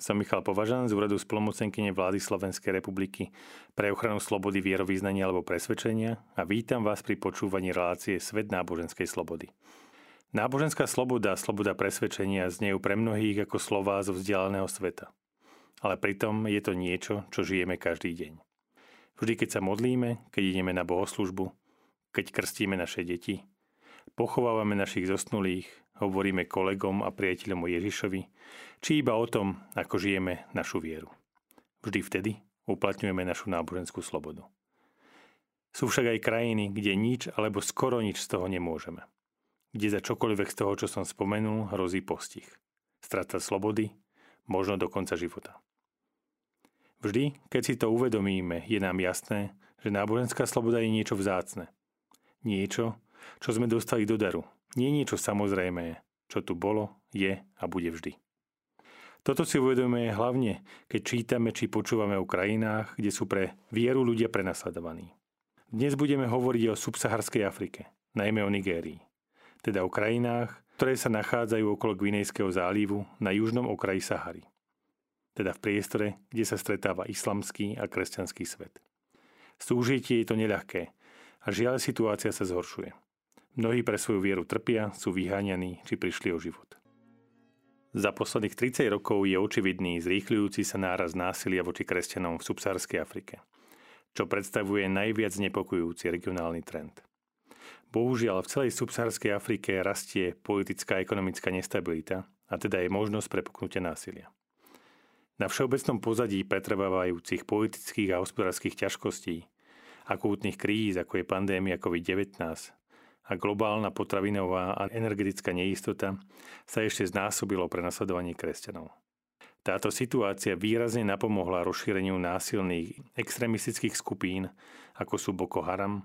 Som Michal Považan z úradu spolomocenkyne vlády Slovenskej republiky pre ochranu slobody vierovýznania alebo presvedčenia a vítam vás pri počúvaní relácie Svet náboženskej slobody. Náboženská sloboda a sloboda presvedčenia znejú pre mnohých ako slová zo vzdialeného sveta. Ale pritom je to niečo, čo žijeme každý deň. Vždy, keď sa modlíme, keď ideme na bohoslužbu, keď krstíme naše deti, pochovávame našich zosnulých, hovoríme kolegom a priateľom o Ježišovi, či iba o tom, ako žijeme našu vieru. Vždy vtedy uplatňujeme našu náboženskú slobodu. Sú však aj krajiny, kde nič alebo skoro nič z toho nemôžeme. Kde za čokoľvek z toho, čo som spomenul, hrozí postih. Strata slobody, možno do konca života. Vždy, keď si to uvedomíme, je nám jasné, že náboženská sloboda je niečo vzácne. Niečo, čo sme dostali do daru. Nie niečo samozrejmé, čo tu bolo, je a bude vždy. Toto si uvedomuje hlavne, keď čítame či počúvame o krajinách, kde sú pre vieru ľudia prenasledovaní. Dnes budeme hovoriť o subsaharskej Afrike, najmä o Nigérii, teda o krajinách, ktoré sa nachádzajú okolo Gvinejského zálivu na južnom okraji Sahary, teda v priestore, kde sa stretáva islamský a kresťanský svet. Súžitie je to neľahké a žiaľ situácia sa zhoršuje. Mnohí pre svoju vieru trpia, sú vyháňaní či prišli o život. Za posledných 30 rokov je očividný zrýchľujúci sa náraz násilia voči kresťanom v subsárskej Afrike, čo predstavuje najviac znepokojujúci regionálny trend. Bohužiaľ, v celej subsárskej Afrike rastie politická a ekonomická nestabilita a teda je možnosť prepuknutia násilia. Na všeobecnom pozadí pretrvávajúcich politických a hospodárskych ťažkostí, akútnych kríz, ako je pandémia COVID-19, a globálna potravinová a energetická neistota sa ešte znásobilo pre nasledovanie kresťanov. Táto situácia výrazne napomohla rozšíreniu násilných extremistických skupín, ako sú Boko Haram,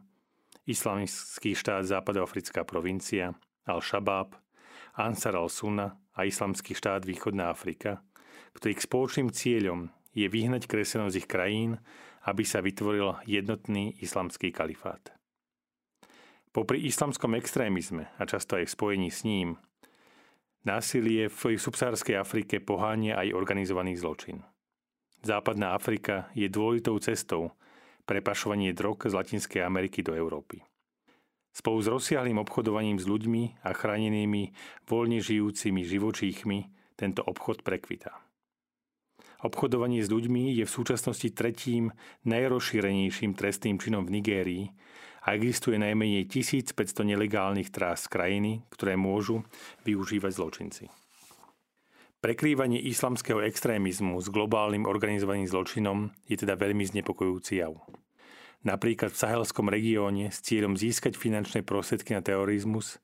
Islamský štát Západoafrická provincia, Al-Shabaab, Ansar al-Sunna a Islamský štát Východná Afrika, ktorých spoločným cieľom je vyhnať kresťanov ich krajín, aby sa vytvoril jednotný islamský kalifát. Popri islamskom extrémizme a často aj v spojení s ním, násilie v subsárskej Afrike poháňa aj organizovaný zločin. Západná Afrika je dôležitou cestou pre pašovanie drog z Latinskej Ameriky do Európy. Spolu s rozsiahlým obchodovaním s ľuďmi a chránenými voľne žijúcimi živočíchmi tento obchod prekvitá. Obchodovanie s ľuďmi je v súčasnosti tretím najrozšírenejším trestným činom v Nigérii a existuje najmenej 1500 nelegálnych trás krajiny, ktoré môžu využívať zločinci. Prekrývanie islamského extrémizmu s globálnym organizovaným zločinom je teda veľmi znepokojujúci jav. Napríklad v sahelskom regióne s cieľom získať finančné prostriedky na terorizmus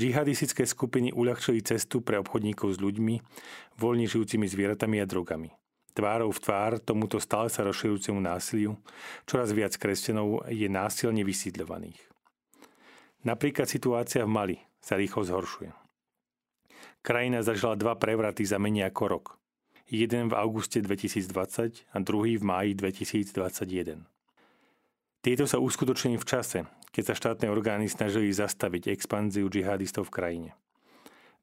džihadistické skupiny uľahčili cestu pre obchodníkov s ľuďmi, voľne žijúcimi zvieratami a drogami – tvárou v tvár tomuto stále sa rozširujúcemu násiliu, čoraz viac kresťanov je násilne vysídľovaných. Napríklad situácia v Mali sa rýchlo zhoršuje. Krajina zažila dva prevraty za menej ako rok. Jeden v auguste 2020 a druhý v máji 2021. Tieto sa uskutočnili v čase, keď sa štátne orgány snažili zastaviť expanziu džihadistov v krajine.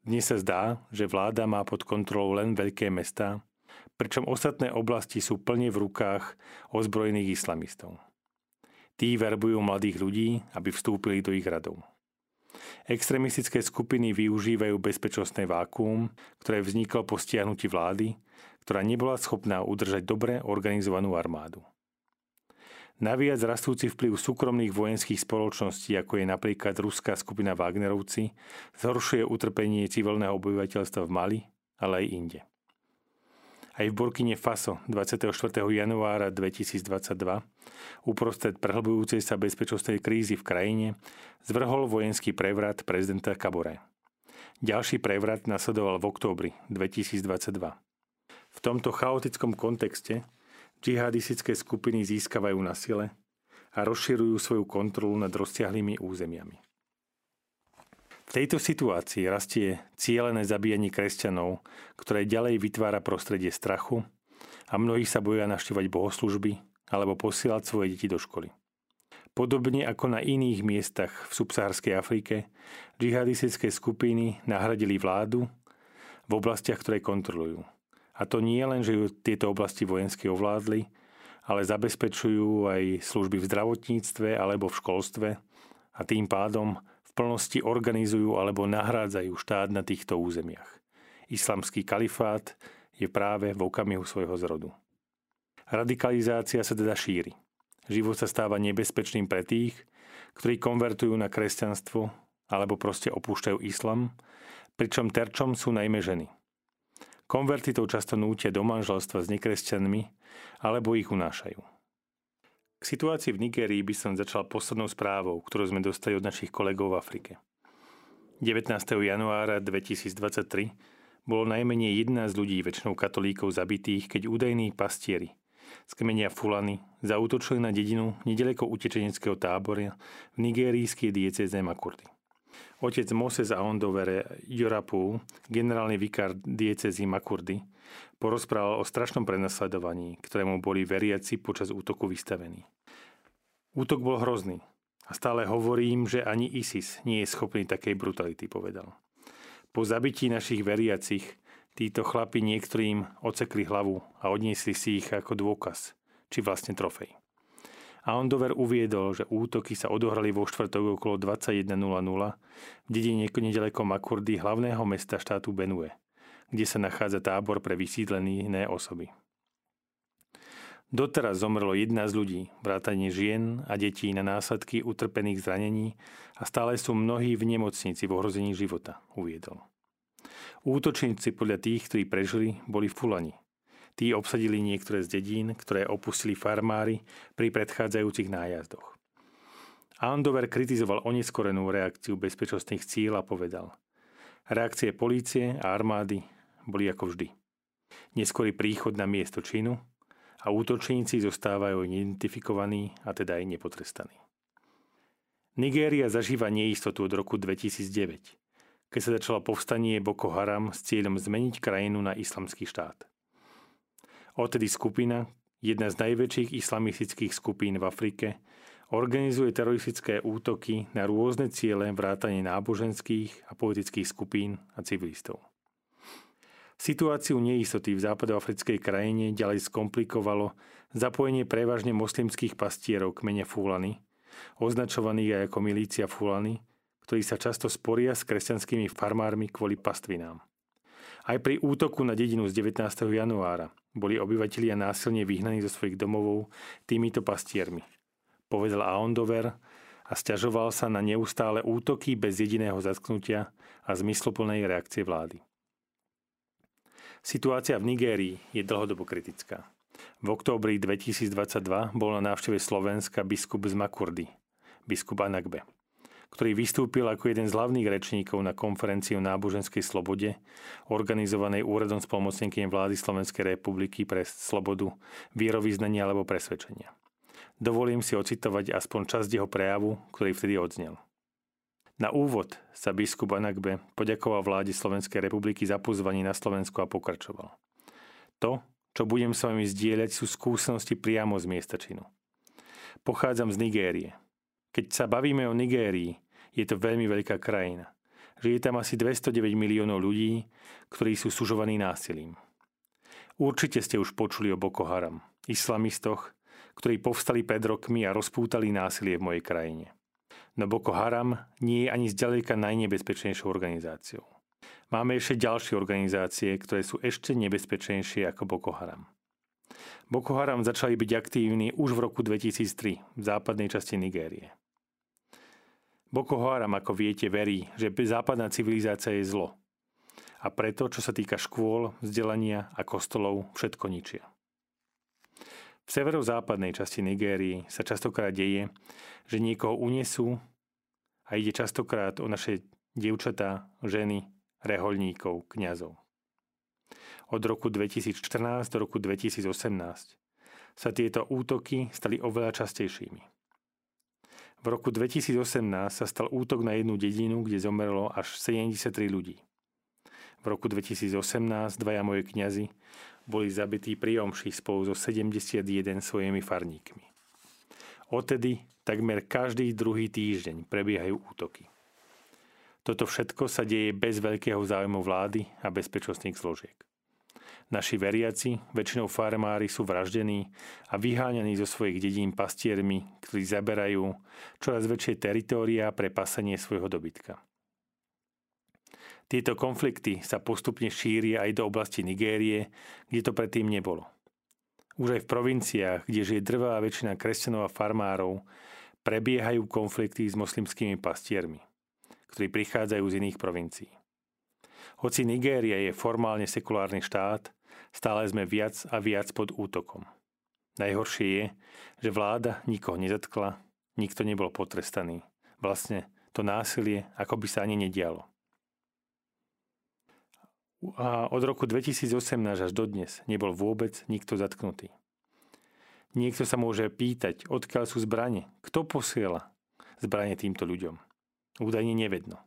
Dnes sa zdá, že vláda má pod kontrolou len veľké mestá pričom ostatné oblasti sú plne v rukách ozbrojených islamistov. Tí verbujú mladých ľudí, aby vstúpili do ich radov. Extremistické skupiny využívajú bezpečnostné vákuum, ktoré vzniklo po stiahnutí vlády, ktorá nebola schopná udržať dobre organizovanú armádu. Naviac rastúci vplyv súkromných vojenských spoločností, ako je napríklad ruská skupina Wagnerovci, zhoršuje utrpenie civilného obyvateľstva v Mali, ale aj inde. Aj v Burkine Faso 24. januára 2022 uprostred prehlbujúcej sa bezpečnostnej krízy v krajine zvrhol vojenský prevrat prezidenta Kabore. Ďalší prevrat nasledoval v októbri 2022. V tomto chaotickom kontexte džihadistické skupiny získavajú na sile a rozširujú svoju kontrolu nad rozsiahlými územiami. Tejto situácii rastie cieľené zabíjanie kresťanov, ktoré ďalej vytvára prostredie strachu a mnohí sa boja naštívať bohoslužby alebo posielať svoje deti do školy. Podobne ako na iných miestach v subsahárskej Afrike, džihadistické skupiny nahradili vládu v oblastiach, ktoré kontrolujú a to nie len, že ju tieto oblasti vojensky ovládli, ale zabezpečujú aj služby v zdravotníctve alebo v školstve a tým pádom plnosti organizujú alebo nahrádzajú štát na týchto územiach. Islamský kalifát je práve v okamihu svojho zrodu. Radikalizácia sa teda šíri. Život sa stáva nebezpečným pre tých, ktorí konvertujú na kresťanstvo alebo proste opúšťajú islam, pričom terčom sú najmä ženy – Konvertitov často nútia do manželstva s nekresťanmi alebo ich unášajú. K situácii v Nigérii by som začal poslednou správou, ktorú sme dostali od našich kolegov v Afrike. 19. januára 2023 bolo najmenej 11 ľudí, väčšinou katolíkov, zabitých, keď údajní pastieri z kmenia Fulany zautočili na dedinu nedaleko utečeneckého tábora v nigérijskej dieceze Makurdy. Otec Moses a Ondovere Jorapu, generálny vikár diecezy Makurdy, porozprával o strašnom prenasledovaní, ktorému boli veriaci počas útoku vystavení. Útok bol hrozný a stále hovorím, že ani ISIS nie je schopný takej brutality, povedal. Po zabití našich veriacich títo chlapi niektorým ocekli hlavu a odniesli si ich ako dôkaz, či vlastne trofej. A Ondover uviedol, že útoky sa odohrali vo štvrtok okolo 21.00 v dedine nedaleko Makurdy, hlavného mesta štátu Benue, kde sa nachádza tábor pre vysídlené osoby. Doteraz zomrlo 11 ľudí, vrátane žien a detí na následky utrpených zranení a stále sú mnohí v nemocnici v ohrození života, uviedol. Útočníci podľa tých, ktorí prežili, boli v Fulani, Tí obsadili niektoré z dedín, ktoré opustili farmári pri predchádzajúcich nájazdoch. Andover kritizoval oneskorenú reakciu bezpečnostných cíl a povedal Reakcie polície a armády boli ako vždy. Neskorý príchod na miesto činu a útočníci zostávajú neidentifikovaní a teda aj nepotrestaní. Nigéria zažíva neistotu od roku 2009, keď sa začalo povstanie Boko Haram s cieľom zmeniť krajinu na islamský štát. Odtedy skupina, jedna z najväčších islamistických skupín v Afrike, organizuje teroristické útoky na rôzne ciele vrátane náboženských a politických skupín a civilistov. Situáciu neistoty v západoafrickej krajine ďalej skomplikovalo zapojenie prevažne moslimských pastierov kmene Fulany, označovaných aj ako milícia Fulany, ktorí sa často sporia s kresťanskými farmármi kvôli pastvinám. Aj pri útoku na dedinu z 19. januára boli obyvatelia násilne vyhnaní zo svojich domovov týmito pastiermi. Povedal Aondover a stiažoval sa na neustále útoky bez jediného zatknutia a zmysloplnej reakcie vlády. Situácia v Nigérii je dlhodobo kritická. V októbri 2022 bol na návšteve Slovenska biskup z Makurdy, biskup Anagbe ktorý vystúpil ako jeden z hlavných rečníkov na konferencii o náboženskej slobode, organizovanej úradom spolomocnenkyne vlády Slovenskej republiky pre slobodu, vierovýznania alebo presvedčenia. Dovolím si ocitovať aspoň časť jeho prejavu, ktorý vtedy odznel. Na úvod sa biskup Anakbe poďakoval vláde Slovenskej republiky za pozvanie na Slovensko a pokračoval. To, čo budem s vami zdieľať, sú skúsenosti priamo z miesta činu. Pochádzam z Nigérie. Keď sa bavíme o Nigérii, je to veľmi veľká krajina. Žije tam asi 209 miliónov ľudí, ktorí sú sužovaní násilím. Určite ste už počuli o Boko Haram, islamistoch, ktorí povstali pred rokmi a rozpútali násilie v mojej krajine. No Boko Haram nie je ani zďaleka najnebezpečnejšou organizáciou. Máme ešte ďalšie organizácie, ktoré sú ešte nebezpečnejšie ako Boko Haram. Boko Haram začali byť aktívni už v roku 2003 v západnej časti Nigérie. Boko Haram, ako viete, verí, že západná civilizácia je zlo. A preto, čo sa týka škôl, vzdelania a kostolov, všetko ničia. V severozápadnej časti Nigérii sa častokrát deje, že niekoho unesú a ide častokrát o naše dievčatá, ženy, reholníkov, kňazov. Od roku 2014 do roku 2018 sa tieto útoky stali oveľa častejšími. V roku 2018 sa stal útok na jednu dedinu, kde zomrelo až 73 ľudí. V roku 2018 dvaja moje kňazi boli zabití pri omši spolu so 71 svojimi farníkmi. Odtedy takmer každý druhý týždeň prebiehajú útoky. Toto všetko sa deje bez veľkého záujmu vlády a bezpečnostných zložiek. Naši veriaci, väčšinou farmári, sú vraždení a vyháňaní zo svojich dedín pastiermi, ktorí zaberajú čoraz väčšie teritória pre pasenie svojho dobytka. Tieto konflikty sa postupne šíria aj do oblasti Nigérie, kde to predtým nebolo. Už aj v provinciách, kde žije drvá väčšina kresťanov a farmárov, prebiehajú konflikty s moslimskými pastiermi, ktorí prichádzajú z iných provincií. Hoci Nigéria je formálne sekulárny štát, stále sme viac a viac pod útokom. Najhoršie je, že vláda nikoho nezatkla, nikto nebol potrestaný. Vlastne to násilie ako by sa ani nedialo. A od roku 2018 až dodnes nebol vôbec nikto zatknutý. Niekto sa môže pýtať, odkiaľ sú zbranie, kto posiela zbranie týmto ľuďom. Údajne nevedno.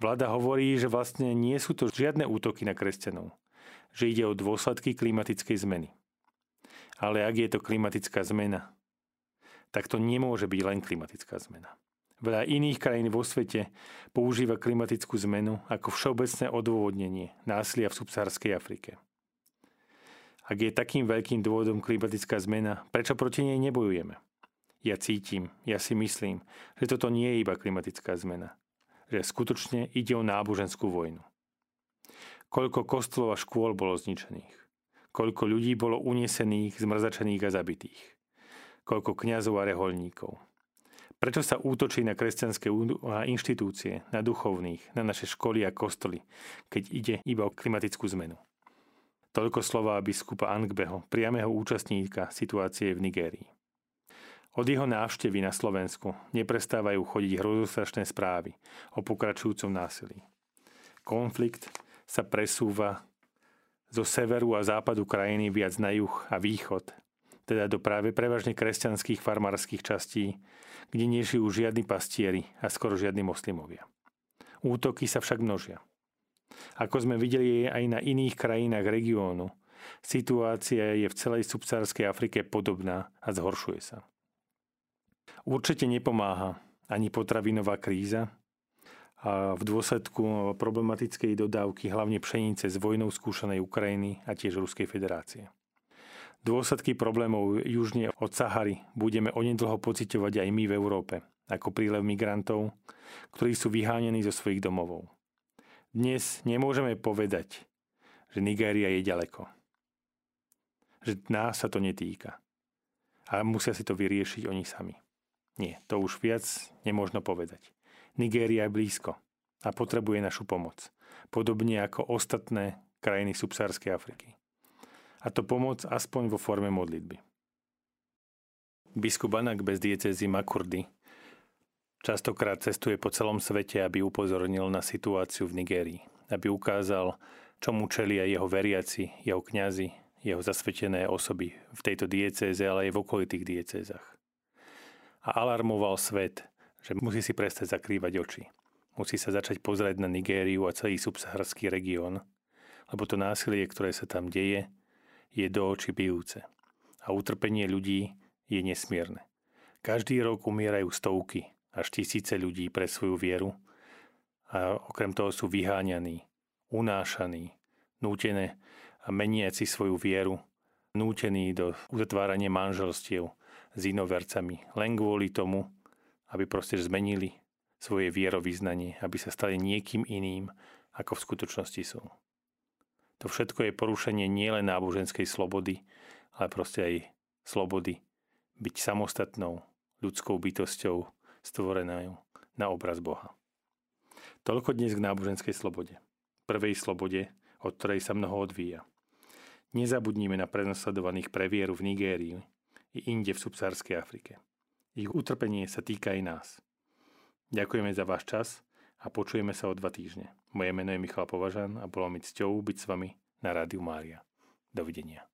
Vláda hovorí, že vlastne nie sú to žiadne útoky na kresťanov, že ide o dôsledky klimatickej zmeny. Ale ak je to klimatická zmena, tak to nemôže byť len klimatická zmena. Veľa iných krajín vo svete používa klimatickú zmenu ako všeobecné odôvodnenie násilia v subsahárskej Afrike. Ak je takým veľkým dôvodom klimatická zmena, prečo proti nej nebojujeme? Ja cítim, ja si myslím, že toto nie je iba klimatická zmena. Že skutočne ide o náboženskú vojnu. Koľko kostolov a škôl bolo zničených. Koľko ľudí bolo unesených, zmrzačených a zabitých. Koľko kňazov a reholníkov Prečo sa útočí na kresťanské inštitúcie, na duchovných, na naše školy a kostoly, keď ide iba o klimatickú zmenu? Toľko slova biskupa Angbeho, priamého účastníka situácie v Nigérii. Od jeho návštevy na Slovensku neprestávajú chodiť hrozostrašné správy o pokračujúcom násilí. Konflikt sa presúva zo severu a západu krajiny viac na juh a východ, teda do práve prevažne kresťanských farmárskych častí, kde nie žijú žiadni pastieri a skoro žiadni moslimovia. Útoky sa však množia. Ako sme videli aj na iných krajinách regiónu, situácia je v celej subsárskej Afrike podobná a zhoršuje sa. Určite nepomáha ani potravinová kríza, a v dôsledku problematickej dodávky hlavne pšenice z vojnou skúšanej Ukrajiny a tiež Ruskej federácie. Dôsledky problémov južne od Sahary budeme onedlho pociťovať aj my v Európe, ako prílev migrantov, ktorí sú vyhánení zo svojich domovov. Dnes nemôžeme povedať, že Nigéria je ďaleko. Že nás sa to netýka. A musia si to vyriešiť oni sami. Nie, to už viac nemôžno povedať. Nigéria je blízko a potrebuje našu pomoc. Podobne ako ostatné krajiny subsárskej Afriky a to pomoc aspoň vo forme modlitby. Biskup Anak bez diecezy Makurdy častokrát cestuje po celom svete, aby upozornil na situáciu v Nigérii, aby ukázal, čomu čelia jeho veriaci, jeho kňazi, jeho zasvetené osoby v tejto diecéze, ale aj v okolitých diecézach. A alarmoval svet, že musí si prestať zakrývať oči. Musí sa začať pozerať na Nigériu a celý subsaharský región, lebo to násilie, ktoré sa tam deje, je do očí bijúce a utrpenie ľudí je nesmierne. Každý rok umierajú stovky až tisíce ľudí pre svoju vieru a okrem toho sú vyháňaní, unášaní, nútené a meniaci svoju vieru, nútení do uzatvárania manželstiev s inovercami len kvôli tomu, aby proste zmenili svoje vierovýznanie, aby sa stali niekým iným, ako v skutočnosti sú. To všetko je porušenie nielen náboženskej slobody, ale proste aj slobody byť samostatnou ľudskou bytosťou stvorenou na obraz Boha. Toľko dnes k náboženskej slobode. Prvej slobode, od ktorej sa mnoho odvíja. Nezabudníme na prenasledovaných pre vieru v Nigérii i inde v subsárskej Afrike. Ich utrpenie sa týka aj nás. Ďakujeme za váš čas a počujeme sa o dva týždne. Moje meno je Michal Považan a bolo mi cťou byť s vami na Rádiu Mária. Dovidenia.